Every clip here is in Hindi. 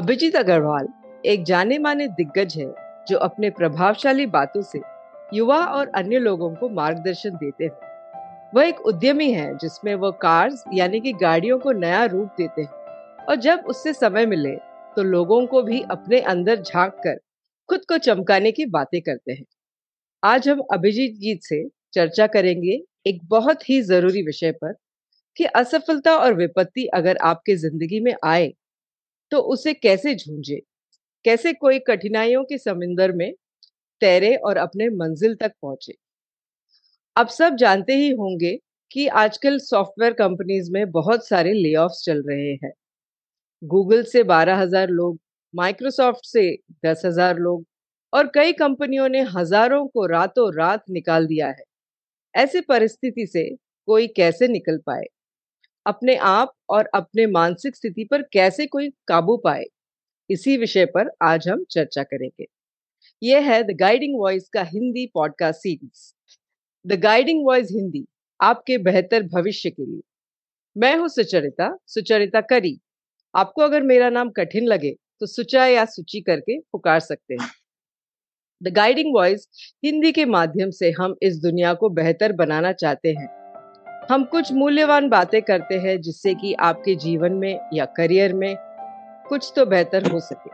अभिजीत अग्रवाल एक जाने माने दिग्गज है, जो अपने प्रभावशाली बातों से युवा और अन्य लोगों को मार्गदर्शन देते हैं। वह एक उद्यमी है, जिसमें वह कार्स, यानी कि गाड़ियों को नया रूप देते हैं। और जब उससे समय मिले तो लोगों को भी अपने अंदर झाँक कर खुद को चमकाने की बातें करते हैं। आज हम अभिजीत जीत से चर्चा करेंगे एक बहुत ही ज़रूरी विषय पर कि असफलता और विपत्ति अगर आपके ज़िंदगी में आए तो उसे कैसे झूंझे कैसे कोई कठिनाइयों के समुंदर में तैरे और अपने मंजिल तक पहुँचे? अब सब जानते ही होंगे कि आजकल सॉफ्टवेयर कंपनीज़ में बहुत सारे ले चल रहे हैं। गूगल से बारह हज़ार लोग माइक्रोसॉफ्ट से दस हज़ार लोग और कई कंपनियों ने हज़ारों को रातों रात निकाल दिया है। ऐसे परिस्थिति से कोई कैसे निकल पाए? अपने आप और अपने मानसिक स्थिति पर कैसे कोई काबू पाए, इसी विषय पर आज हम चर्चा करेंगे। यह है द गाइडिंग वॉइस का Hindi podcast series the guiding voice Hindi, आपके बेहतर भविष्य के लिए। मैं हूँ सुचरिता सुचरिता करी। आपको अगर मेरा नाम कठिन लगे तो सुचा या सुची करके पुकार सकते हैं। द गाइडिंग वॉइस हिंदी के माध्यम से हम इस दुनिया को बेहतर बनाना चाहते हैं। हम कुछ मूल्यवान बातें करते हैं जिससे कि आपके जीवन में या करियर में कुछ तो बेहतर हो सके।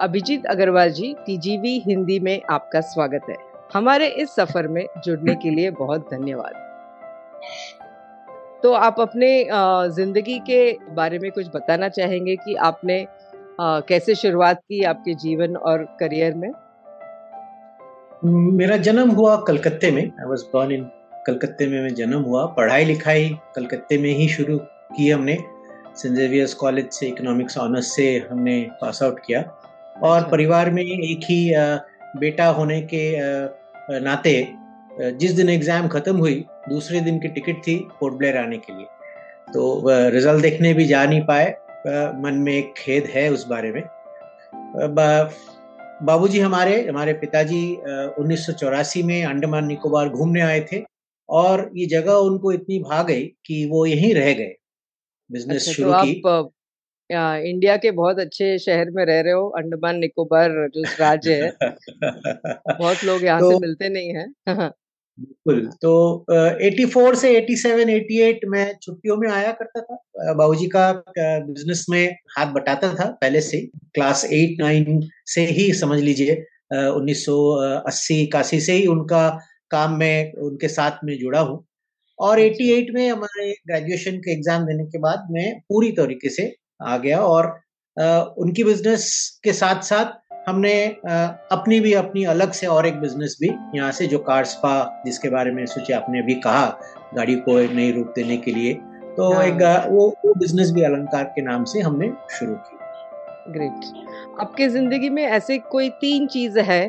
अभिजीत अग्रवाल जी, टीजीवी हिंदी में आपका स्वागत है। हमारे इस सफ़र में जुड़ने के लिए बहुत धन्यवाद। तो आप अपने ज़िंदगी के बारे में कुछ बताना चाहेंगे कि आपने कैसे शुरुआत की आपके जीवन और करियर में? मेरा जन्म हुआ कलकत्ते में। आई वॉज़ बॉर्न इन कलकत्ते में मैं जन्म हुआ पढ़ाई लिखाई कलकत्ते में ही शुरू की हमने। सेंट जेवियर्स कॉलेज से इकोनॉमिक्स ऑनर्स से हमने पास आउट किया। और अच्छा। परिवार में एक ही बेटा होने के नाते जिस दिन एग्ज़ाम ख़त्म हुई दूसरे दिन की टिकट थी पोर्ट ब्लेयर आने के लिए। तो रिज़ल्ट देखने भी जा नहीं पाए। मन में एक खेद है उस बारे में। बाबूजी हमारे हमारे पिताजी उन्नीस सौ चौरासी में अंडमान निकोबार घूमने आए थे। और ये जगह उनको इतनी भा गई कि वो यहीं रह गए। बिज़नेस अच्छा, शुरू तो की। आप इंडिया के बहुत अच्छे शहर में रह रहे हो अंडमान निकोबार जो राज्य है। बहुत लोग यहाँ तो, से मिलते नहीं हैं। बिल्कुल तो एटी फोर से एटी सेवन एटी एट में छुट्टियों में आया करता था। बाबूजी का बिज़नेस में हाथ बटाता था पहले से क्लास एट नाइन से ही समझ लीजिए उन्नीस सौ अस्सी इक्यासी से ही उनका काम में उनके साथ में जुड़ा हूँ और 88 अच्छा। में हमारे ग्रेजुएशन के एग्ज़ाम देने के बाद मैं पूरी तरीके से आ गया और आ, उनकी बिज़नेस के साथ साथ हमने आ, अपनी भी अपनी अलग से और एक बिज़नेस भी यहाँ से जो कार स्पा जिसके बारे में सोचे आपने अभी कहा गाड़ी को एक नई रूप देने के लिए तो हाँ। एक वो वो बिज़नेस भी अलंकार के नाम से हमने शुरू की ग्रेट आपके ज़िंदगी में ऐसे कोई तीन चीज़ है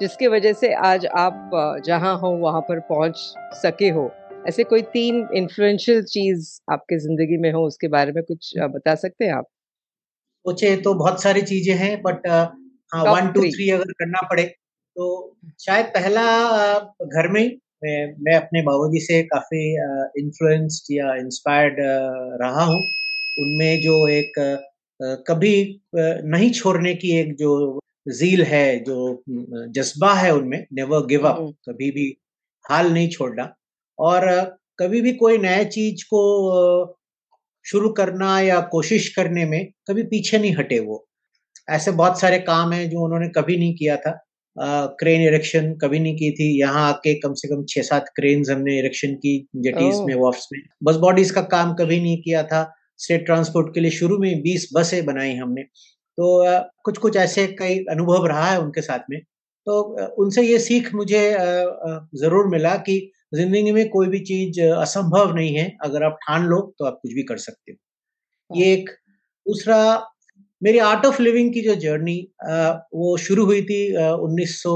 जिसके वजह से आज आप जहाँ हो वहाँ पर पहुँच सके हो। ऐसे कोई तीन इन्फ्लुएंशियल चीज़ आपके ज़िंदगी में हो उसके बारे में कुछ बता सकते हैं आप? सोचे तो बहुत सारी चीज़ें हैं बट वन टू थ्री अगर करना पड़े तो शायद पहला घर में मैं, मैं अपने बाबूजी से काफ़ी इन्फ्लुएंस्ड या इंस्पायर्ड रहा हूँ। उनमें जो एक कभी नहीं छोड़ने की एक जो जील है जो जज्बा है उनमें नेवर गिव अप कभी भी हाल नहीं छोड़ना। और कभी भी कोई नया चीज़ को शुरू करना या कोशिश करने में कभी पीछे नहीं हटे वो। ऐसे बहुत सारे काम हैं जो उन्होंने कभी नहीं किया था। क्रेन इरेक्शन कभी नहीं की थी। यहाँ आके कम से कम छह सात क्रेन हमने इरेक्शन की जेटीज में वॉफ्स में। बस बॉडीज का काम कभी नहीं किया था। स्टेट ट्रांसपोर्ट के लिए शुरू में बीस बसें बनाई हमने। तो कुछ कुछ ऐसे कई अनुभव रहा है उनके साथ में। तो उनसे ये सीख मुझे ज़रूर मिला कि ज़िंदगी में कोई भी चीज़ असंभव नहीं है। अगर आप ठान लो तो आप कुछ भी कर सकते हो। ये हाँ। एक दूसरा मेरी आर्ट ऑफ़ लिविंग की जो जर्नी वो शुरू हुई थी उन्नीस सौ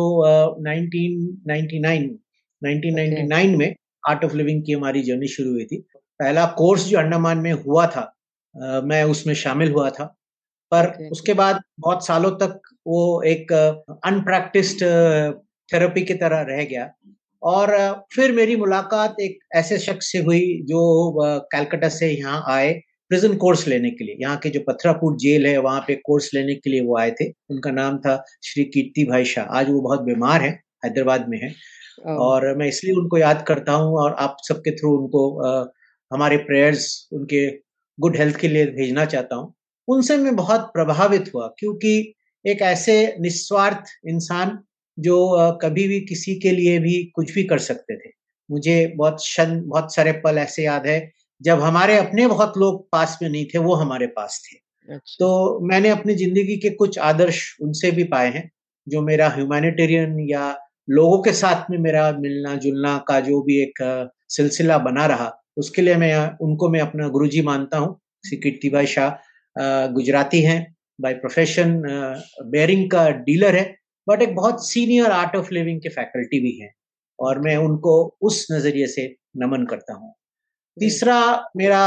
में आर्ट ऑफ़ लिविंग की हमारी जर्नी शुरू हुई थी। पहला कोर्स जो अंडमान में हुआ था मैं उसमें शामिल हुआ था। पर okay. उसके बाद बहुत सालों तक वो एक अनप्रैक्टिस्ड थेरेपी की तरह रह गया। और फिर मेरी मुलाकात एक ऐसे शख्स से हुई जो कलकत्ता से यहाँ आए प्रिजन कोर्स लेने के लिए। यहाँ के जो पथरापुर जेल है वहाँ पे कोर्स लेने के लिए वो आए थे। उनका नाम था श्री कीर्ति भाई शाह। आज वो बहुत बीमार है हैदराबाद में है। और मैं इसलिए उनको याद करता हूँ और आप सबके थ्रू उनको आ, हमारे प्रेयर्स उनके गुड हेल्थ के लिए भेजना चाहता हूँ। उनसे मैं बहुत प्रभावित हुआ क्योंकि एक ऐसे निस्वार्थ इंसान जो कभी भी किसी के लिए भी कुछ भी कर सकते थे। मुझे बहुत क्षण बहुत सारे पल ऐसे याद है जब हमारे अपने बहुत लोग पास में नहीं थे वो हमारे पास थे। अच्छा। तो मैंने अपनी ज़िंदगी के कुछ आदर्श उनसे भी पाए हैं जो मेरा ह्यूमैनिटेरियन या लोगों के साथ में मेरा मिलना जुलना का जो भी एक सिलसिला बना रहा उसके लिए मैं उनको मैं अपना गुरुजी मानता हूँ श्री कीर्ति भाई शाह। गुजराती हैं बाय प्रोफेशन बेरिंग का डीलर है बट एक बहुत सीनियर आर्ट ऑफ़ लिविंग के फैकल्टी भी हैं और मैं उनको उस नज़रिए से नमन करता हूँ। तीसरा मेरा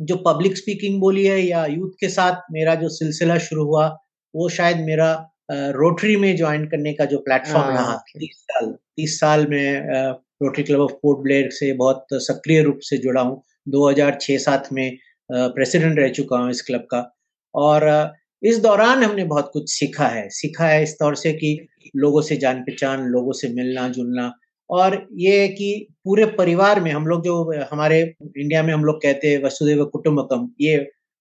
जो पब्लिक स्पीकिंग बोली है या यूथ के साथ मेरा जो सिलसिला शुरू हुआ वो शायद मेरा रोटरी में ज्वाइन करने का जो प्लेटफॉर्म हाँ, रहा तीस साल तीस साल में rotary club of Port Blair से बहुत सक्रिय रूप से जुड़ा हूँ। 2006-7 में प्रेसिडेंट रह चुका हूँ इस क्लब का। और इस दौरान हमने बहुत कुछ सीखा है। सीखा है इस तौर से कि लोगों से जान पहचान, लोगों से मिलना, जुलना। और ये है कि पूरे परिवार में हम लोग जो, हमारे इंडिया में हम लोग कहते हैं वसुदेव कुटुम्बकम, ये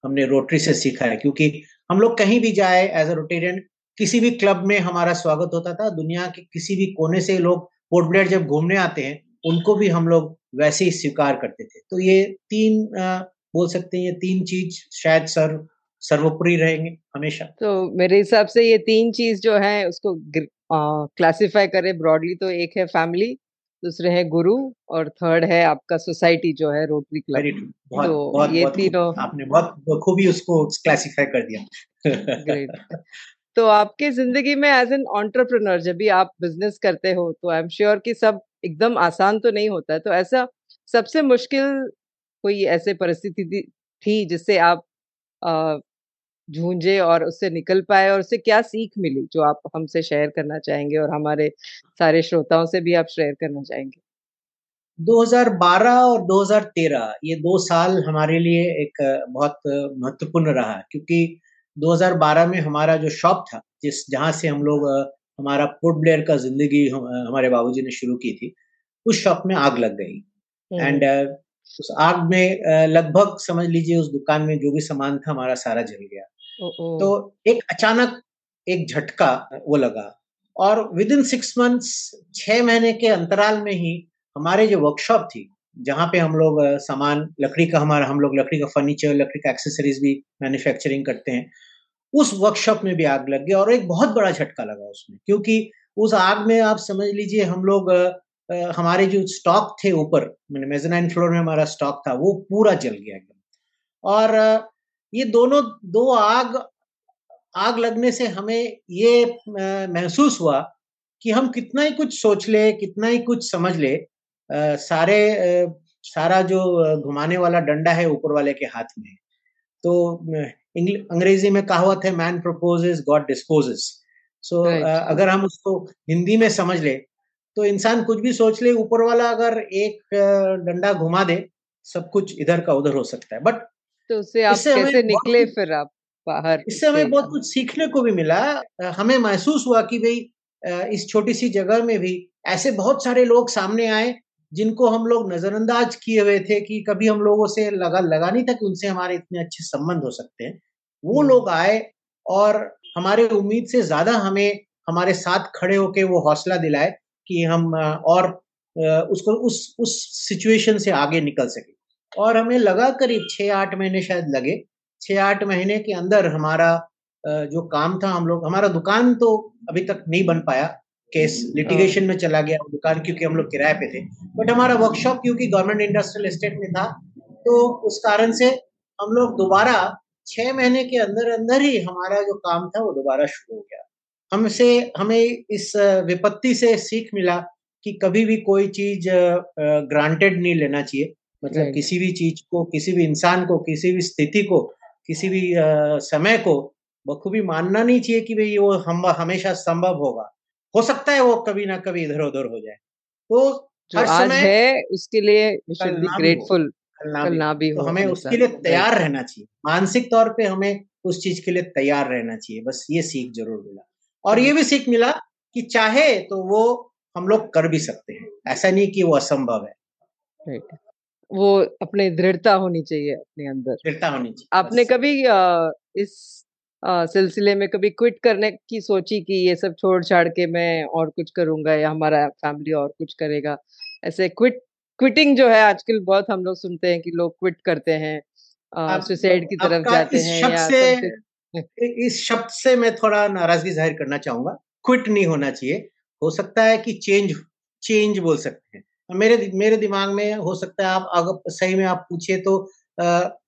हमने रोटरी से सीखा है। क्योंकि हम लोग कहीं भी जाए एज अ रोटेरियन किसी भी क्लब में हमारा स्वागत होता था। दुनिया के किसी भी कोने से लोग पोर्ट ब्लेयर जब घूमने आते हैं, उनको भी हम लोग वैसे ही स्वीकार करते थे। तो ये तीन बोल सकते हैं ये तीन चीज़ शायद सर सर्वोपरि रहेंगे हमेशा। तो मेरे हिसाब से ये तीन चीज़ जो है उसको क्लासिफाई करें ब्रॉडली तो एक है फैमिली दूसरे है गुरु और थर्ड है आपका सोसाइटी जो है रोटरी क्लब बहुत, तो बहुत, ये बहुत, तीनों आपने बहुत खूबी उसको क्लासिफाई कर दिया। ग्रेट तो आपके ज़िंदगी में एज एन ऑन्टरप्रनर जब भी आप बिज़नेस करते हो तो आई एम श्योर कि सब एकदम आसान तो नहीं होता है। तो ऐसा सबसे मुश्किल कोई ऐसे परिस्थिति थी जिससे आप झूंझे और उससे निकल पाए और उससे क्या सीख मिली जो आप हमसे शेयर करना चाहेंगे और हमारे सारे श्रोताओं से भी आप शेयर करना चाहेंगे? 2012 और 2013 ये दो साल हमारे लिए एक बहुत महत्वपूर्ण रहा क्योंकि 2012 में हमारा जो शॉप था जिस जहाँ से हम लोग हमारा पोर्ट ब्लेयर का ज़िंदगी हम, हमारे बाबूजी ने शुरू की थी उस शॉप में आग लग गई। एंड उस आग में लगभग समझ लीजिए उस दुकान में जो भी सामान था हमारा सारा जल गया। तो एक अचानक एक झटका वो लगा और विद इन सिक्स मंथ्स छह महीने के अंतराल में ही हमारे जो वर्कशॉप थी जहाँ पे हम लोग सामान लकड़ी का हमारा हम लोग लकड़ी का फर्नीचर लकड़ी का एक्सेसरीज भी मैन्युफैक्चरिंग करते हैं उस वर्कशॉप में भी आग लग गया और एक बहुत बड़ा झटका लगा उसमें क्योंकि उस आग में आप समझ लीजिए हम लोग हमारे जो स्टॉक थे ऊपर मैंने मेजनाइन फ्लोर में हमारा स्टॉक था वो पूरा जल गया एकदम। और ये दोनों दो आग आग लगने से हमें ये महसूस हुआ कि हम कितना ही कुछ सोच ले कितना ही कुछ समझ ले आ, सारे आ, सारा जो घुमाने वाला डंडा है ऊपर वाले के हाथ में। तो अंग्रेज़ी में कहावत है man proposes God disposes so अगर हम उसको हिंदी में समझ ले तो इंसान कुछ भी सोच ले ऊपर वाला अगर एक डंडा घुमा दे सब कुछ इधर का उधर हो सकता है। बट तो उससे आप कैसे निकले फिर आप बाहर इससे हमें बहुत कुछ सीखने को भी मिला। हमें महसूस हुआ कि भाई इस छोटी सी जगह में भी ऐसे बहुत सारे लोग सामने आए जिनको हम लोग नजरअंदाज किए हुए थे कि कभी हम लोगों से लगा लगा नहीं था कि उनसे हमारे इतने अच्छे संबंध हो सकते हैं। वो हम्म। लोग आए और हमारे उम्मीद से ज़्यादा हमें हमारे साथ खड़े होके वो हौसला दिलाए। कि हम और उसको उस उस सिचुएशन से आगे निकल सके। और हमें लगा करीब छः आठ महीने शायद लगे। छः आठ महीने के अंदर हमारा जो काम था हम लोग हमारा दुकान तो अभी तक नहीं बन पाया। केस लिटिगेशन में चला गया दुकान क्योंकि हम लोग किराए पे थे। बट हमारा वर्कशॉप क्योंकि गवर्नमेंट इंडस्ट्रियल एस्टेट में था तो उस कारण से हम लोग दोबारा छह महीने के अंदर अंदर ही हमारा जो काम था वो दोबारा शुरू हो गया। हमसे हमें इस विपत्ति से सीख मिला कि कभी भी कोई चीज़ ग्रांटेड नहीं लेना चाहिए। मतलब किसी भी चीज़ को किसी भी इंसान को किसी भी स्थिति को किसी भी समय को बखूबी मानना नहीं चाहिए कि भाई वो हम हमेशा संभव होगा। हो सकता है वो कभी ना कभी इधर उधर हो जाए। तो जो हर आज समय है उसके लिए ग्रेटफुल कल ना, भी, भी तो हमें उसके लिए तैयार रहना चाहिए। मानसिक तौर पे हमें उस चीज़ के लिए तैयार रहना चाहिए। बस ये सीख ज़रूर मिला। और ये भी सीख मिला कि चाहे तो वो हम लोग कर भी सकते हैं। ऐसा नहीं कि वो असंभव है। वो अपने दृढ़ता होनी चाहिए अपने अंदर। दृढ़ता होनी चाहिए आपने कभी आ, इस सिलसिले में कभी क्विट करने की सोची कि ये सब छोड़ छाड़ के मैं और कुछ करूँगा या हमारा फैमिली और कुछ करेगा? ऐसे क्विट क्विटिंग जो है आजकल बहुत हम लोग सुनते हैं कि लोग क्विट करते हैं सुसाइड की तरफ़ जाते हैं या से इस शब्द से मैं थोड़ा नाराज़गी ज़ाहिर करना चाहूँगा। क्विट नहीं होना चाहिए। हो सकता है कि चेंज चेंज बोल सकते हैं। मेरे मेरे दिमाग में हो सकता है आप अगर सही में आप पूछे तो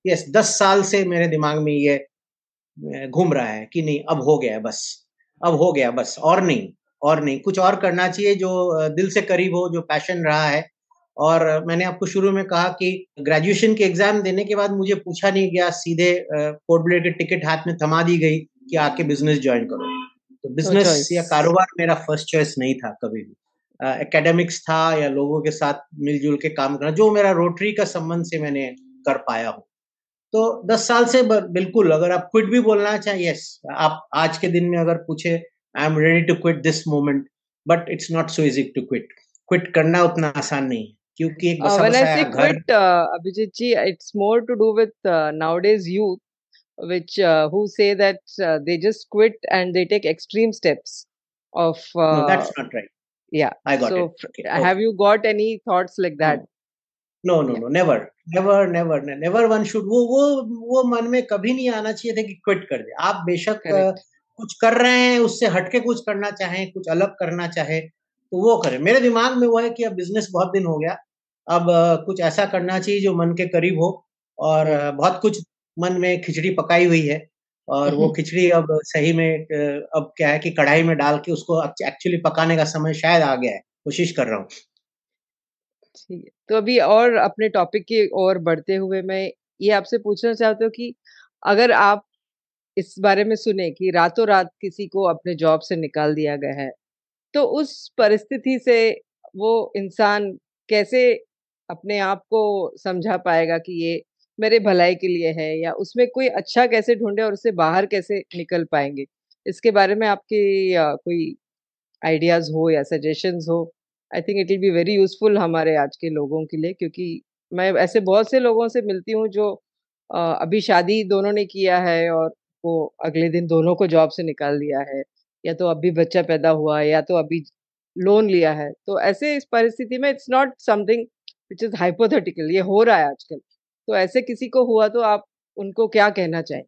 यस दस साल से मेरे दिमाग में ये घूम रहा है कि नहीं, अब हो गया बस। अब हो गया, बस। और नहीं और नहीं। कुछ और करना चाहिए जो दिल से करीब हो, जो पैशन रहा है। और मैंने आपको शुरू में कहा कि ग्रेजुएशन के एग्ज़ाम देने के बाद मुझे पूछा नहीं गया सीधे ब्लेयर टिकट हाथ में थमा दी गई कि आके बिज़नेस ज्वाइन करो। तो बिज़नेस या कारोबार मेरा फ़र्स्ट चॉइस नहीं था कभी भी। एकेडमिक्स था या लोगों के साथ मिलजुल के काम करना जो मेरा रोटरी का संबंध से मैंने कर पाया हूँ। तो दस साल से बिल्कुल अगर आप क्विट भी बोलना चाहें यस आप आज के दिन में अगर पूछे I am ready to quit this moment but it's not so easy to quit quit करना उतना आसान नहीं है। क्योंकि एक uh, when I say quit, uh, Abhijit ji, it's more to do with uh, nowadays youth, which uh, who say that uh, they just quit and they take extreme steps of. Uh, no, that's not right. Yeah, I got so, it. Okay. Have you got any thoughts like that? No, no, yeah. no, never, never, never, never. One should वो वो वो मन में कभी नहीं आना चाहिए था कि क्विट कर दे आप बेशक Correct. कुछ कर रहे हैं उससे हटके कुछ करना चाहें कुछ अलग करना चाहे तो वो करें मेरे दिमाग में वो है कि अब बिज़नेस बहुत दिन हो गया अब कुछ ऐसा करना चाहिए जो मन के करीब हो और बहुत कुछ मन में खिचड़ी पकाई हुई है और वो खिचड़ी अब सही में अब क्या है कि कढ़ाई में डाल के उसको एक्चुअली पकाने का समय शायद आ गया है कोशिश कर रहा हूँ। तो अभी और अपने टॉपिक की ओर बढ़ते हुए मैं ये आपसे पूछना चाहती हूँ कि अगर आप इस बारे में सुने कि रातों रात किसी को अपने जॉब से निकाल दिया गया है तो उस परिस्थिति से वो इंसान कैसे अपने आप को समझा पाएगा कि ये मेरे भलाई के लिए है या उसमें कोई अच्छा कैसे ढूंढे और उससे बाहर कैसे निकल पाएँगे? इसके बारे में आपके कोई आइडियाज़ हो या सजेशंस हो, I think it will be very useful हमारे आज के लोगों के लिए क्योंकि मैं ऐसे बहुत से लोगों से मिलती हूँ जो अभी शादी दोनों ने किया है और वो अगले दिन दोनों को जॉब से निकाल दिया है। या तो अभी बच्चा पैदा हुआ है या तो अभी लोन लिया है। तो ऐसे इस परिस्थिति में it's not something which is hypothetical ये हो रहा है आजकल। तो ऐसे किसी को हुआ तो आप उनको क्या कहना चाहें?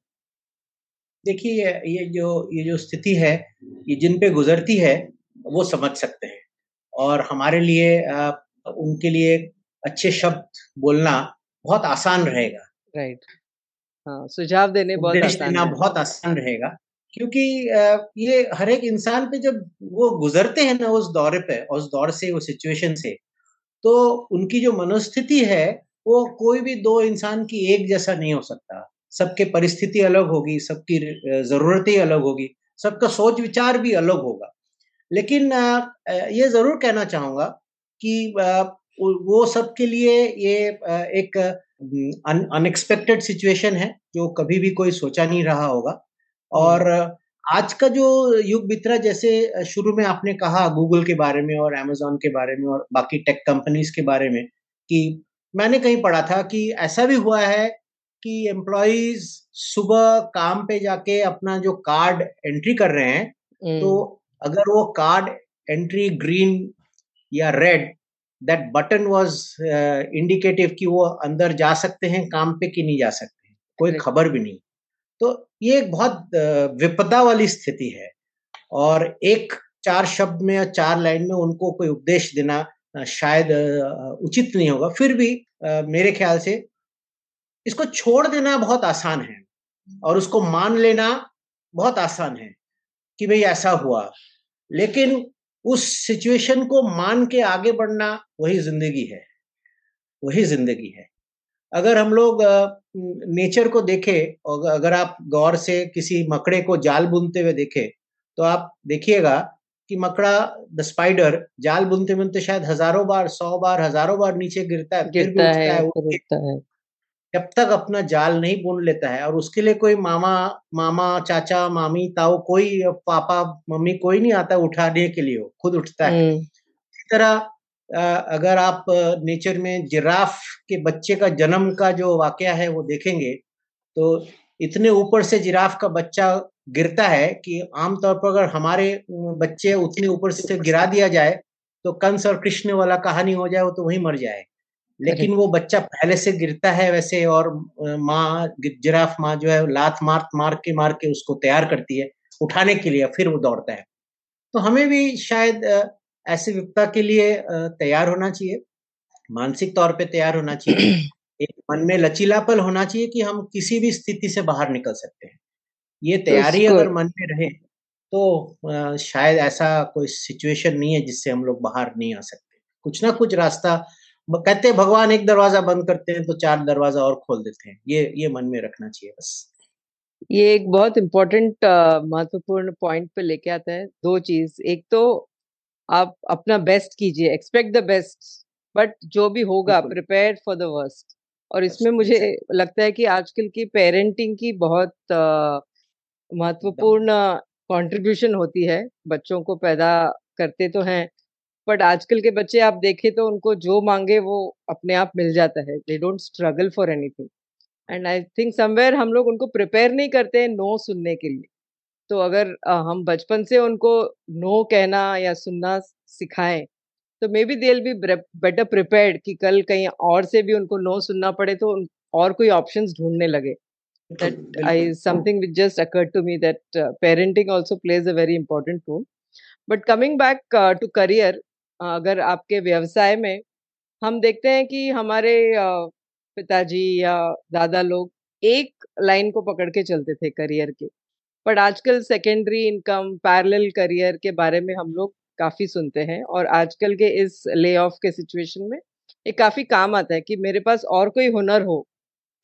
देखिए ये जो ये जो स्थिति है ये जिन पे गुजरती है वो समझ सकते हैं। और हमारे लिए आ, उनके लिए अच्छे शब्द बोलना बहुत आसान रहेगा। राइट हाँ सुझाव देने बहुत आसान देना बहुत आसान रहेगा क्योंकि ये हर एक इंसान पे जब वो गुजरते हैं ना उस दौरे पे उस दौर से उस सिचुएशन से तो उनकी जो मनोस्थिति है वो कोई भी दो इंसान की एक जैसा नहीं हो सकता। सबके परिस्थिति अलग होगी सबकी जरूरतें अलग होगी सबका सोच विचार भी अलग होगा। लेकिन ये ज़रूर कहना चाहूँगा कि वो सबके लिए ये एक अनएक्सपेक्टेड सिचुएशन है जो कभी भी कोई सोचा नहीं रहा होगा। और आज का जो युग बितरा जैसे शुरू में आपने कहा गूगल के बारे में और अमेजोन के बारे में और बाकी टेक कंपनीज़ के बारे में कि मैंने कहीं पढ़ा था कि ऐसा भी हुआ है कि एम्प्लॉज सुबह काम पे जाके अपना जो कार्ड एंट्री कर रहे हैं तो अगर वो कार्ड एंट्री ग्रीन या red that button was indicative कि वो अंदर जा सकते हैं काम पे कि नहीं जा सकते कोई खबर भी नहीं। तो ये एक बहुत विपदा वाली स्थिति है। और एक चार शब्द में या चार लाइन में उनको कोई उपदेश देना शायद उचित नहीं होगा। फिर भी मेरे ख्याल से इसको छोड़ देना बहुत आसान है और उसको मान लेना बहुत आसान है कि भाई ऐसा हुआ। लेकिन उस सिचुएशन को मान के आगे बढ़ना वही ज़िंदगी है, वही ज़िंदगी है। अगर हम लोग नेचर को देखें और अगर आप गौर से किसी मकड़े को जाल बुनते हुए देखें तो आप देखिएगा कि मकड़ा द स्पाइडर जाल बुनते बुनते शायद हज़ारों बार सौ बार हज़ारों बार नीचे गिरता है गिरता है, है, है। जब तक अपना जाल नहीं बुन लेता है और उसके लिए कोई मामा मामा चाचा मामी ताऊ कोई पापा मम्मी कोई नहीं आता उठाने के लिए खुद उठता है। हम्म। इस तरह अगर आप नेचर में जिराफ के बच्चे का जन्म का जो वाक्य है वो देखेंगे तो इतने ऊपर से जिराफ का बच्चा गिरता है कि आमतौर पर अगर हमारे बच्चे उतने ऊपर से गिरा दिया जाए तो कंस और कृष्ण वाला कहानी हो जाए, वो तो वहीं मर जाए। लेकिन वो बच्चा पहले से गिरता है वैसे और माँ, जिराफ माँ जो है, लात मार मार के मार के उसको तैयार करती है, उठाने के लिए, फिर वो दौड़ता है। तो हमें भी शायद ऐसे विपता के लिए तैयार होना चाहिए। मानसिक तौर पे तैयार होना चाहिए। एक मन में लचीलापन होना चाहिए कि हम किसी भी स्थिति से बाहर निकल सकते हैं। ये तैयारी तो तैयारी अगर मन में रहे तो शायद ऐसा कोई सिचुएशन नहीं है जिससे हम लोग बाहर नहीं आ सकते। कुछ ना कुछ रास्ता कहते हैं भगवान एक दरवाज़ा बंद करते हैं तो चार दरवाज़ा और खोल देते हैं। ये ये मन में रखना चाहिए बस। ये एक बहुत इम्पोर्टेंट महत्वपूर्ण पॉइंट पे लेके आता है। दो चीज़। एक तो आप अपना बेस्ट कीजिए एक्सपेक्ट द बेस्ट बट जो भी होगा प्रिपेयर फॉर द वर्स्ट और इसमें मुझे लगता है कि आजकल की पेरेंटिंग की बहुत महत्वपूर्ण कंट्रीब्यूशन होती है। बच्चों को पैदा करते तो हैं बट आजकल के बच्चे आप देखें तो उनको जो मांगे वो अपने आप मिल जाता है। They don't struggle for anything and I think somewhere हम लोग उनको प्रिपेयर नहीं करते हैं नो सुनने के लिए। तो अगर हम बचपन से उनको नो कहना या सुनना सिखाएँ तो maybe they be better prepared कि कल कहीं और से भी उनको नो सुनना पड़े तो और कोई ऑप्शंस ढूँढने लगे। that I something which just occurred to me that uh, parenting also plays a very important role. But coming back uh, to career, uh, अगर आपके व्यवसाय में हम देखते हैं कि हमारे uh, पिताजी या दादा लोग एक लाइन को पकड़ के चलते थे करियर के। बट आजकल सेकेंडरी इनकम पैरेलल करियर के बारे में हम लोग काफ़ी सुनते हैं और आजकल के इस ले ऑफ़ के सिचुएशन में ये काफ़ी काम आता है कि मेरे पास और कोई हुनर हो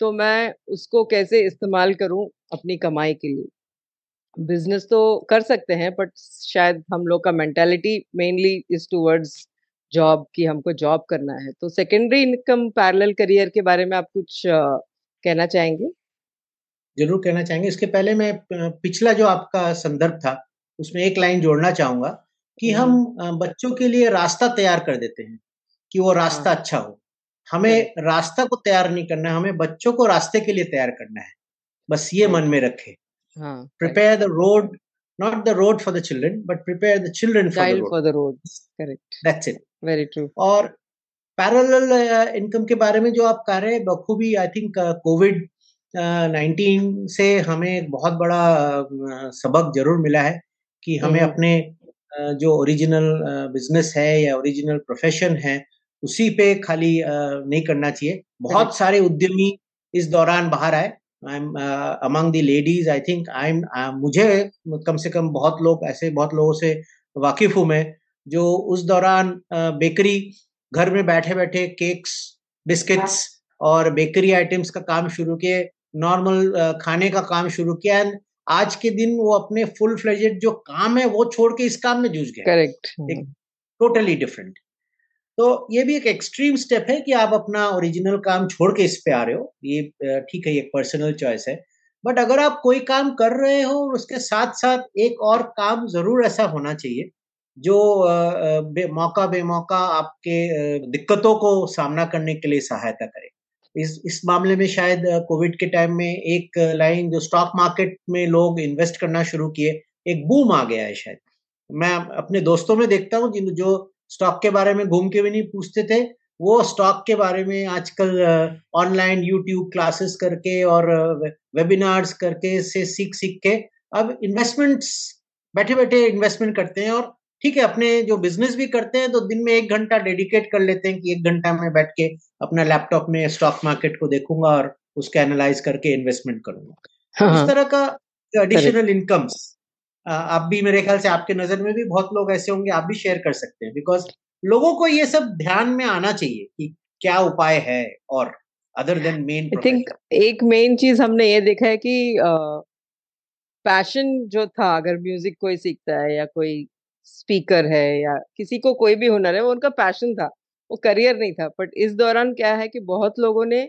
तो मैं उसको कैसे इस्तेमाल करूँ अपनी कमाई के लिए। बिज़नेस तो कर सकते हैं बट शायद हम लोग का mentality mainly is towards job कि हमको जॉब करना है। तो सेकेंडरी इनकम पैरेलल करियर के बारे में आप कुछ कहना चाहेंगे? ज़रूर कहना चाहेंगे। इसके पहले मैं पिछला जो आपका संदर्भ था उसमें एक लाइन जोड़ना चाहूँगा कि हम बच्चों के लिए रास्ता तैयार कर देते हैं कि वो रास्ता हाँ। अच्छा हो। हमें रास्ता को तैयार नहीं करना है हमें बच्चों को रास्ते के लिए तैयार करना है। बस ये मन में रखे। Prepare the road not the road for the children but prepare the children for the road. Correct. That's it very true और पैरेलल इनकम के बारे में जो आप कह रहे हैं बखूबी आई थिंक कोविड नाइनटीन से हमें एक बहुत बड़ा सबक ज़रूर मिला है कि हमें हम्म। अपने जो ओरिजिनल बिज़नेस है या ओरिजिनल प्रोफेशन है उसी पे खाली नहीं करना चाहिए। बहुत सारे उद्यमी इस दौरान बाहर आए। I am among the ladies I think I am मुझे कम से कम बहुत लोग ऐसे बहुत लोगों से वाकिफ हूँ मैं जो उस दौरान बेकरी घर में बैठे बैठे केक्स बिस्किट्स और बेकरी आइटम्स का काम शुरू किए नॉर्मल खाने का काम शुरू किया एंड आज के दिन वो अपने फुल फ्लेजेड जो काम है वो छोड़ के इस काम में जूझ गए। करेक्ट टोटली डिफरेंट तो ये भी एक एक्सट्रीम स्टेप है कि आप अपना ओरिजिनल काम छोड़ के इस पे आ रहे हो। ये ठीक है ये पर्सनल चॉइस है। बट अगर आप कोई काम कर रहे हो और उसके साथ साथ एक और काम ज़रूर ऐसा होना चाहिए जो बे, मौका बेमौका आपके दिक्कतों को सामना करने के लिए सहायता करे। इस इस मामले में शायद कोविड के टाइम में एक लाइन जो स्टॉक मार्केट में लोग इन्वेस्ट करना शुरू किए, एक बूम आ गया है शायद। मैं अपने दोस्तों में देखता हूँ जिन, जो स्टॉक के बारे में घूम के भी नहीं पूछते थे, वो स्टॉक के बारे में आजकल ऑनलाइन यूट्यूब क्लासेस करके और वेबिनार्स करके से सीख सीख के अब इन्वेस्टमेंट्स बैठे बैठे इन्वेस्टमेंट करते हैं और ठीक है अपने जो बिज़नेस भी करते हैं तो दिन में एक घंटा डेडिकेट कर लेते हैं कि एक घंटा में बैठ के अपना लैपटॉप में स्टॉक मार्केट को देखूँगा और उसके एनालाइज करके इन्वेस्टमेंट करूँगा। हाँ, इस तरह का एडिशनल इनकम्स आप भी मेरे ख्याल से आपके नज़र में भी बहुत लोग ऐसे होंगे आप भी शेयर कर सकते हैं। बिकॉज़ लोगों को ये सब ध्यान में आना चाहिए कि क्या उपाय है और other than main I think एक मेन चीज़ हमने ये देखा है कि पैशन uh, जो था अगर म्यूज़िक कोई सीखता है या कोई स्पीकर है या किसी को कोई भी हुनर है वो उनका पैशन था वो करियर नहीं था बट इस दौरान क्या है कि बहुत लोगों ने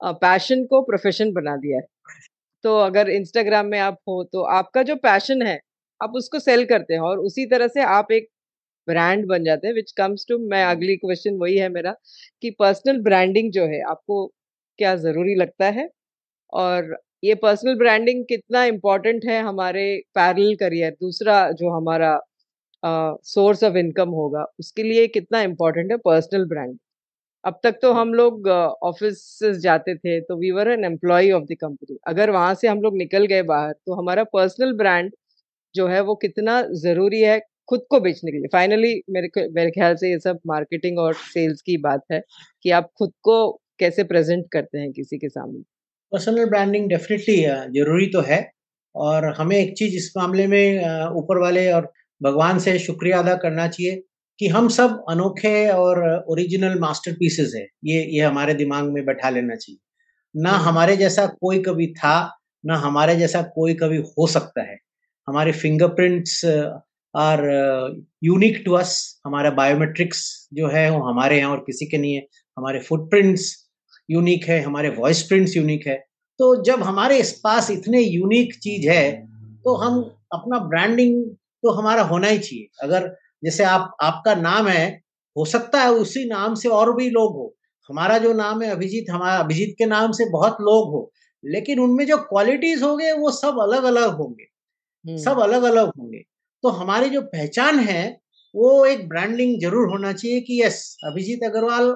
पैशन को प्रोफेशन बना दिया है। तो अगर इंस्टाग्राम में आप हो तो आपका जो पैशन है आप उसको सेल करते हैं और उसी तरह से आप एक ब्रांड बन जाते हैं विच कम्स टू मैं अगली क्वेश्चन वही है मेरा कि पर्सनल ब्रांडिंग जो है आपको क्या ज़रूरी लगता है? और ये पर्सनल ब्रांडिंग कितना इम्पोर्टेंट है हमारे पैरल करियर दूसरा जो हमारा सोर्स ऑफ़ इनकम होगा उसके लिए कितना इम्पोर्टेंट है पर्सनल ब्रांड अब तक तो हम लोग ऑफ़िस uh, जाते थे तो we were an employ of the company अगर वहाँ से हम लोग निकल गए बाहर तो हमारा पर्सनल ब्रांड जो है वो कितना ज़रूरी है खुद को बेचने के लिए। फाइनली मेरे मेरे ख्याल से ये सब मार्केटिंग और सेल्स की बात है कि आप खुद को कैसे प्रेजेंट करते हैं किसी के सामने। पर्सनल ब्रांडिंग डेफिनेटली ज़रूरी तो है। और हमें एक चीज़ इस मामले में ऊपर वाले और भगवान से शुक्रिया अदा करना चाहिए कि हम सब अनोखे और ओरिजिनल मास्टरपीसेस है। ये ये हमारे दिमाग में बैठा लेना चाहिए। ना हम्म। हमारे जैसा कोई कभी था ना हमारे जैसा कोई कभी हो सकता है। हमारे fingerprints are unique to us हमारा बायोमेट्रिक्स जो है वो हमारे हैं और किसी के नहीं है। हमारे फुटप्रिंट्स यूनिक है हमारे वॉइस प्रिंट्स यूनिक है। तो जब हमारे पास इतने यूनिक चीज़ है तो हम अपना ब्रांडिंग तो हमारा होना ही चाहिए। अगर जैसे आप आपका नाम है हो सकता है उसी नाम से और भी लोग हो। हमारा जो नाम है अभिजीत हमारा अभिजीत के नाम से बहुत लोग हो लेकिन उनमें जो क्वालिटीज होंगे वो सब अलग अलग होंगे। हम्म। सब अलग अलग होंगे। तो हमारी जो पहचान है वो एक ब्रांडिंग ज़रूर होना चाहिए कि यस अभिजीत अग्रवाल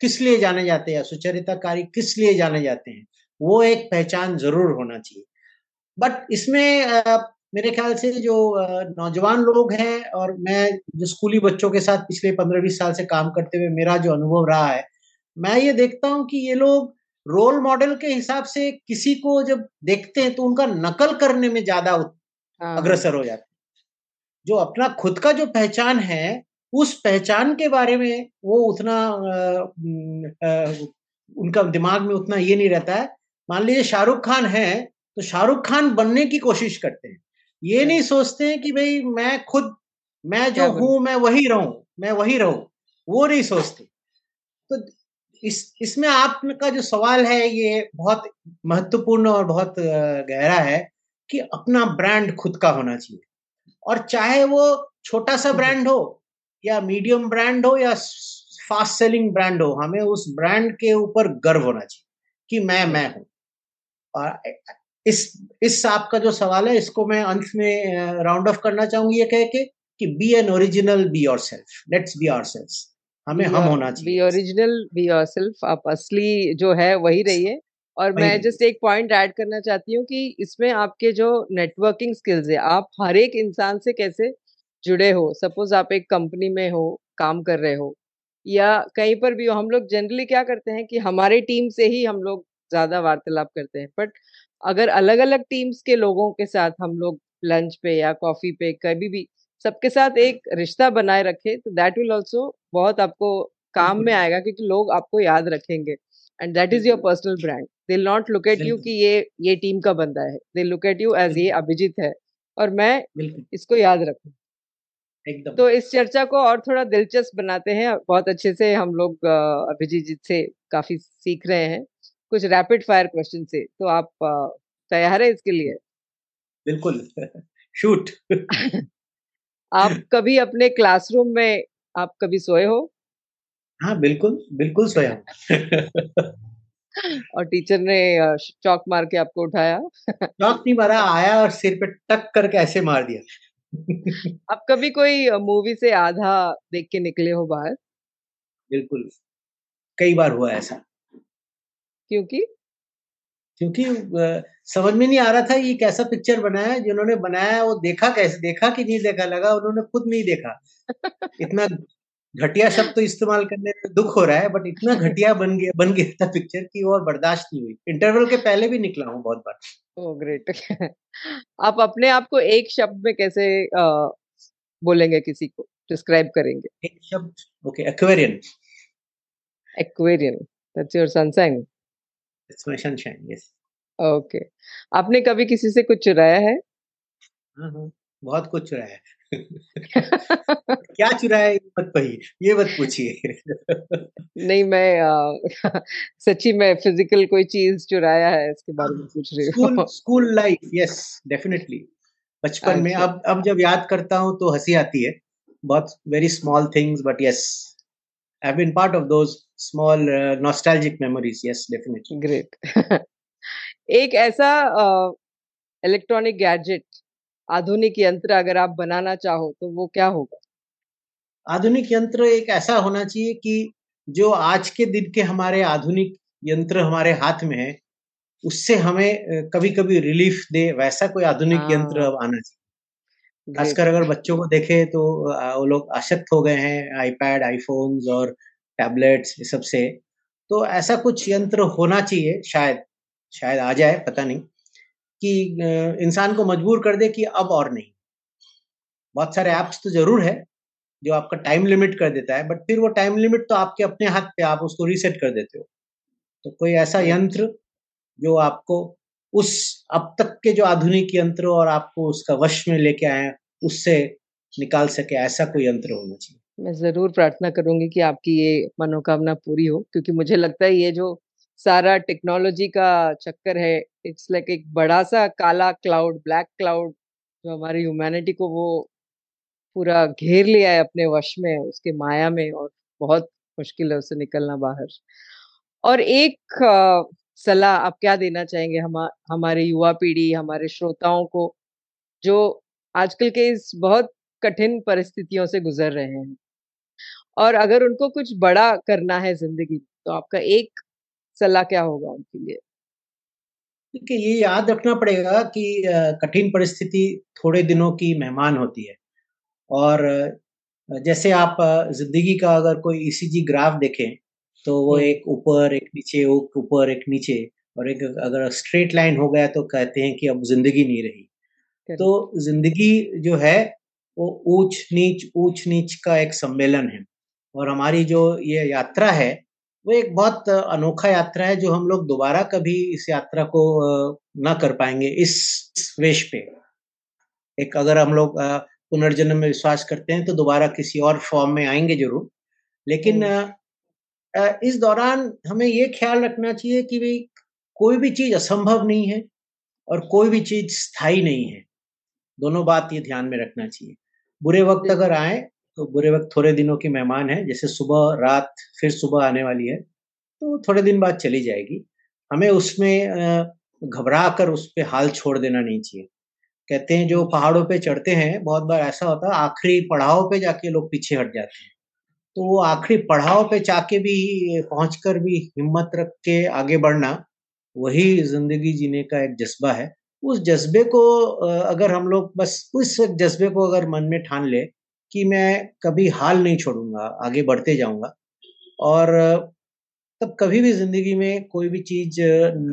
किस लिए जाने जाते हैं सुचरिता सुचरिताकारी किस लिए जाने जाते हैं? वो एक पहचान ज़रूर होना चाहिए। बट इसमें मेरे ख्याल से जो नौजवान लोग हैं और मैं जो स्कूली बच्चों के साथ पिछले पंद्रह बीस साल से काम करते हुए मेरा जो अनुभव रहा है मैं ये देखता हूँ कि ये लोग रोल मॉडल के हिसाब से किसी को जब देखते हैं तो उनका नकल करने में ज़्यादा हाँ। अग्रसर हो जाते जो अपना खुद का जो पहचान है उस पहचान के बारे में वो उतना आ, आ, उनका दिमाग में उतना ये नहीं रहता है। मान लीजिए शाहरुख खान है तो शाहरुख खान बनने की कोशिश करते हैं। ये नहीं सोचते हैं कि भाई मैं खुद मैं जो हूँ मैं वही रहूँ मैं वही रहूँ। वो नहीं सोचते। तो इस इसमें आपका जो सवाल है ये बहुत महत्वपूर्ण और बहुत गहरा है कि अपना ब्रांड खुद का होना चाहिए। और चाहे वो छोटा सा ब्रांड हो या मीडियम ब्रांड हो या फास्ट सेलिंग ब्रांड हो हमें उस ब्रांड के ऊपर गर्व होना चाहिए कि मैं मैं हूँ। और इस इस आपका जो सवाल है इसको मैं अंत में राउंड ऑफ़ करना चाहूँगी ये कह के कि be an original be yourself let's be ourself हमें हम होना चाहिए। Be original be yourself आप असली जो है वही रहिए। और मैं जस्ट एक पॉइंट ऐड करना चाहती हूँ कि इसमें आपके जो नेटवर्किंग स्किल्स है आप हर एक इंसान से कैसे जुड़े हो? सपोज़ आप एक कंपनी में हो काम कर रहे हो या कहीं पर भी हो हम लोग जनरली क्या करते हैं कि हमारे टीम से ही हम लोग ज़्यादा वार्तालाप करते हैं। बट अगर अलग अलग टीम्स के लोगों के साथ हम लोग लंच पे या कॉफ़ी पे कभी भी सबके साथ एक रिश्ता बनाए रखे तो दैट विल ऑल्सो बहुत आपको काम में आएगा क्योंकि लोग आपको याद रखेंगे। And that is your personal brand they not look at you कि ये ये टीम का बंदा है। They look at you as ये अभिजीत है। और मैं इसको याद रखू। एकदम। तो इस चर्चा को और थोड़ा दिलचस्प बनाते हैं। बहुत अच्छे से हम लोग अभिजीत जी से काफ़ी सीख रहे हैं। कुछ रैपिड फायर क्वेश्चन से तो आप तैयार है इसके लिए? बिल्कुल। शूट आप कभी अपने क्लासरूम में आप कभी सोए हो? हाँ बिल्कुल बिल्कुल सोया और टीचर ने चौक मार के आपको उठाया? चौक नहीं मारा आया और सिर पे टक करके ऐसे मार दिया। आप कभी कोई मूवी से आधा देख के निकले हो बाहर? बिल्कुल। कई बार हुआ ऐसा। क्योंकि? क्योंकि समझ में नहीं आ रहा था ये कैसा पिक्चर बनाया जिन्होंने बनाया वो देखा कैसे देखा कि नहीं देखा लगा उन्होंने खुद नहीं देखा। इतना घटिया शब्द तो इस्तेमाल करने में दुख हो रहा है बट इतना घटिया बन गया बन गया था पिक्चर की और बर्दाश्त नहीं हुई। इंटरवल के पहले भी निकला हूँ बहुत बार। ओ ग्रेट आप अपने आप को एक शब्द में कैसे आ, बोलेंगे किसी को? डिस्क्राइब करेंगे? एक शब्द okay aquarian aquarian that's your sunshine It's my sunshine, yes. Okay आपने कभी किसी से कुछ चुराया है? हाँ हाँ। बहुत कुछ चुराया है। क्या चुराया ये मत कहिए ये मत पूछिए। नहीं मैं आ, सच्ची में फ़िज़िकल कोई चीज़ चुराया है इसके बारे में पूछ रही हूँ। School school life yes definitely बचपन में अच्छा। अब अब जब याद करता हूँ तो हँसी आती है। बहुत very small things but yes I have been part of those small nostalgic memories yes definitely great एक ऐसा इलेक्ट्रॉनिक गैजेट आधुनिक यंत्र अगर आप बनाना चाहो तो वो क्या होगा? आधुनिक यंत्र एक ऐसा होना चाहिए कि जो आज के दिन के हमारे आधुनिक यंत्र हमारे हाथ में है उससे हमें कभी कभी रिलीफ दे वैसा कोई आधुनिक हाँ। यंत्र आना चाहिए। खासकर अगर बच्चों को देखे तो वो लोग आशक्त हो गए हैं आईपैड आईफोन्स और टैबलेट्स ये सबसे। तो ऐसा कुछ यंत्र होना चाहिए शायद शायद आ जाए पता नहीं कि इंसान को मजबूर कर दे कि अब और नहीं। बहुत सारे ऐप्स तो ज़रूर है जो आपका टाइम लिमिट कर देता है बट फिर वो टाइम लिमिट तो आपके अपने हाथ पे आप उसको रीसेट कर देते हो। तो कोई ऐसा यंत्र जो आपको उस अब तक के जो आधुनिक यंत्र और आपको उसका वश में लेके आए उससे निकाल सके, ऐसा कोई यंत्र होना चाहिए। मैं ज़रूर प्रार्थना करूँगी कि आपकी ये मनोकामना पूरी हो, क्योंकि मुझे लगता है ये जो सारा टेक्नोलॉजी का चक्कर है इट्स लाइक एक बड़ा सा काला क्लाउड ब्लैक क्लाउड जो हमारी ह्यूमैनिटी को वो पूरा घेर लिया है अपने वश में, उसके माया में और बहुत मुश्किल है उससे निकलना बाहर। और एक सलाह आप क्या देना चाहेंगे हम, हमारे युवा पीढ़ी, हमारे श्रोताओं को, जो आजकल के इस बहुत कठिन परिस्थितियों से गुजर रहे हैं? और अगर उनको कुछ बड़ा करना है ज़िंदगी तो आपका एक सलाह क्या होगा उनके लिए? देखिए, ये याद रखना पड़ेगा कि कठिन परिस्थिति थोड़े दिनों की मेहमान होती है। और, जैसे आप ज़िंदगी का अगर कोई ईसीजी ग्राफ देखें तो वो हम्म। एक ऊपर एक नीचे एक ऊपर एक नीचे और एक अगर स्ट्रेट लाइन हो गया तो कहते हैं कि अब ज़िंदगी नहीं रही तो ज़िंदगी जो है वो ऊंच नीच ऊंच नीच का एक सम्मेलन है और हमारी जो ये यात्रा है वो एक बहुत अनोखा यात्रा है जो हम लोग दोबारा कभी इस यात्रा को ना कर पाएँगे इस वेश पे एक अगर हम लोग पुनर्जन्म में विश्वास करते हैं तो दोबारा किसी और फॉर्म में आएँगे ज़रूर लेकिन हम्म। इस दौरान हमें ये ख्याल रखना चाहिए कि भाई कोई भी चीज़ असंभव नहीं है और कोई भी चीज़ स्थायी नहीं है। दोनों बात ये ध्यान में रखना चाहिए। बुरे वक्त अगर आए तो बुरे वक्त थोड़े दिनों के मेहमान है जैसे सुबह रात फिर सुबह आने वाली है तो थोड़े दिन बाद चली जाएगी। हमें उसमें घबरा कर उस पर हाल छोड़ देना नहीं चाहिए। कहते हैं जो पहाड़ों पे चढ़ते हैं बहुत बार ऐसा होता है आखिरी पड़ाव पे जाके लोग पीछे हट जाते हैं। तो वो आखिरी पड़ाव पे जाके भी, पहुंचकर भी हिम्मत रख के आगे बढ़ना, वही ज़िंदगी जीने का एक जज्बा है। उस जज्बे को अगर हम लोग बस, उस जज्बे को अगर मन में ठान ले कि मैं कभी हाल नहीं छोड़ूँगा, आगे बढ़ते जाऊँगा, और तब कभी भी ज़िंदगी में कोई भी चीज़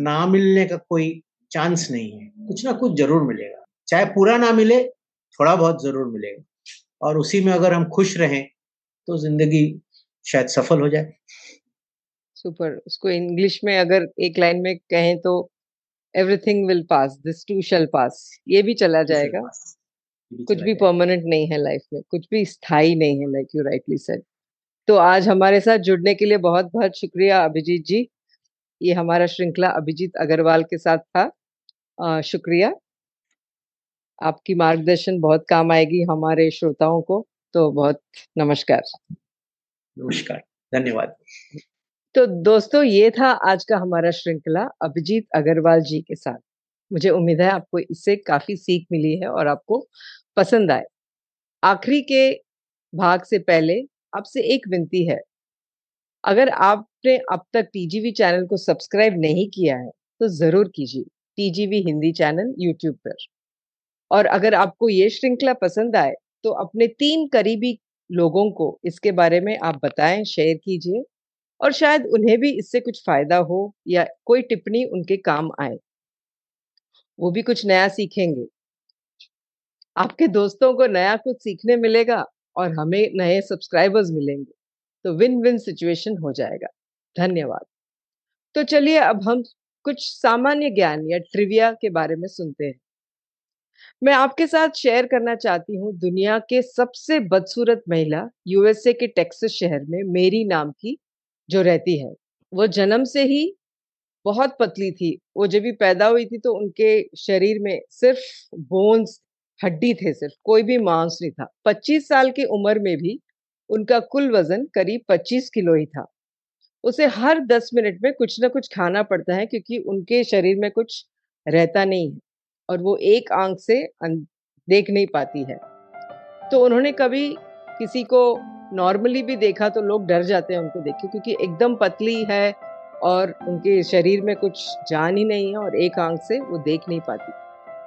ना मिलने का कोई चांस नहीं है। कुछ ना कुछ ज़रूर मिलेगा। चाहे पूरा ना मिले, थोड़ा बहुत ज़रूर मिलेगा। और उसी में अगर हम खुश रहें तो ज़िंदगी शायद सफल हो जाए। सुपर उसको इंग्लिश में अगर एक लाइन में कहें तो everything will pass this too shall pass ये भी चला जाएगा। भी कुछ भी परमानेंट नहीं है लाइफ में। कुछ भी स्थायी नहीं है लाइक यू राइटली सेड तो आज हमारे साथ जुड़ने के लिए बहुत बहुत शुक्रिया अभिजीत जी। ये हमारा श्रृंखला अभिजीत अग्रवाल के साथ था। आ, शुक्रिया। आपकी मार्गदर्शन बहुत काम आएगी हमारे श्रोताओं को। तो बहुत नमस्कार। नमस्कार धन्यवाद। तो दोस्तों ये था आज का हमारा श्रृंखला अभिजीत अग्रवाल जी के साथ। मुझे उम्मीद है आपको इससे काफ़ी सीख मिली है और आपको पसंद आए। आखिरी के भाग से पहले आपसे एक विनती है। अगर आपने अब तक टीजीवी चैनल को सब्सक्राइब नहीं किया है तो ज़रूर कीजिए टीजीवी हिंदी चैनल यूट्यूब पर। और अगर आपको ये श्रृंखला पसंद आए तो अपने तीन करीबी लोगों को इसके बारे में आप बताएँ, शेयर कीजिए और शायद उन्हें भी इससे कुछ फ़ायदा हो या कोई टिप्पणी उनके काम आए। वो भी कुछ नया सीखेंगे। आपके दोस्तों को नया कुछ सीखने मिलेगा और हमें नए सब्सक्राइबर्स मिलेंगे। तो विन विन सिचुएशन हो जाएगा। धन्यवाद। तो चलिए अब हम कुछ सामान्य ज्ञान या ट्रिविया के बारे में सुनते हैं। मैं आपके साथ शेयर करना चाहती हूँ, दुनिया के सबसे बदसूरत महिला यूएसए के टेक्सास शहर में मेरी नाम की जो रहती है, वो जन्म से ही बहुत पतली थी। वो जब भी पैदा हुई थी तो उनके शरीर में सिर्फ़ बोन्स हड्डी थे सिर्फ़, कोई भी मांस नहीं था। 25 साल की उम्र में भी उनका कुल वज़न करीब 25 किलो ही था। उसे हर 10 मिनट में कुछ ना कुछ खाना पड़ता है क्योंकि उनके शरीर में कुछ रहता नहीं है। और वो एक आँख से देख नहीं पाती है। तो उन्होंने कभी किसी को नॉर्मली भी देखा तो लोग डर जाते हैं उनको देख के, क्योंकि एकदम पतली है और उनके शरीर में कुछ जान ही नहीं है और एक आँख से वो देख नहीं पाती।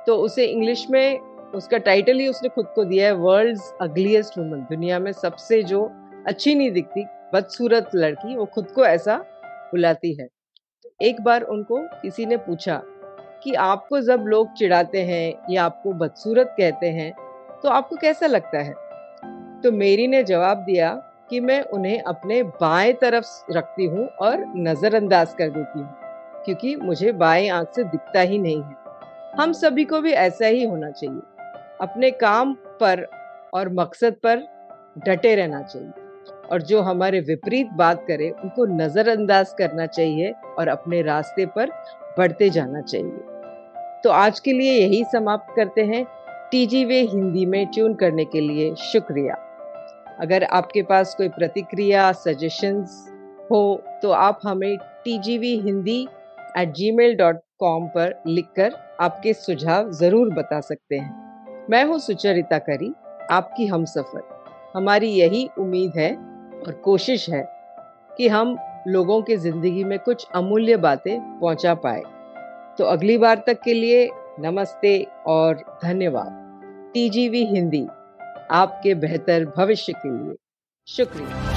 तो उसे इंग्लिश में उसका टाइटल ही उसने खुद को दिया है वर्ल्ड अगलीस्ट वुमन दुनिया में सबसे जो अच्छी नहीं दिखती, बदसूरत लड़की, वो खुद को ऐसा बुलाती है। एक बार उनको किसी ने पूछा कि आपको जब लोग चिढ़ाते हैं या आपको बदसूरत कहते हैं तो आपको कैसा लगता है? तो मेरी ने जवाब दिया कि मैं उन्हें अपने बाएँ तरफ़ रखती हूँ और नज़रअंदाज कर देती हूँ, क्योंकि मुझे बाएँ आँख से दिखता ही नहीं है। हम सभी को भी ऐसा ही होना चाहिए। अपने काम पर और मकसद पर डटे रहना चाहिए और जो हमारे विपरीत बात करे, उनको नज़रअंदाज करना चाहिए और अपने रास्ते पर बढ़ते जाना चाहिए। तो आज के लिए यही समाप्त करते हैं टीजीवे हिंदी में ट्यून करने के लिए शुक्रिया। अगर आपके पास कोई प्रतिक्रिया सजेशंस हो तो आप हमें T G V Hindi at Gmail dot com पर लिखकर आपके सुझाव ज़रूर बता सकते हैं। मैं हूँ सुचरिता करी, आपकी हम सफ़र। हमारी यही उम्मीद है और कोशिश है कि हम लोगों के ज़िंदगी में कुछ अमूल्य बातें पहुँचा पाए। तो अगली बार तक के लिए नमस्ते और धन्यवाद। टीजीवी हिंदी, आपके बेहतर भविष्य के लिए। शुक्रिया।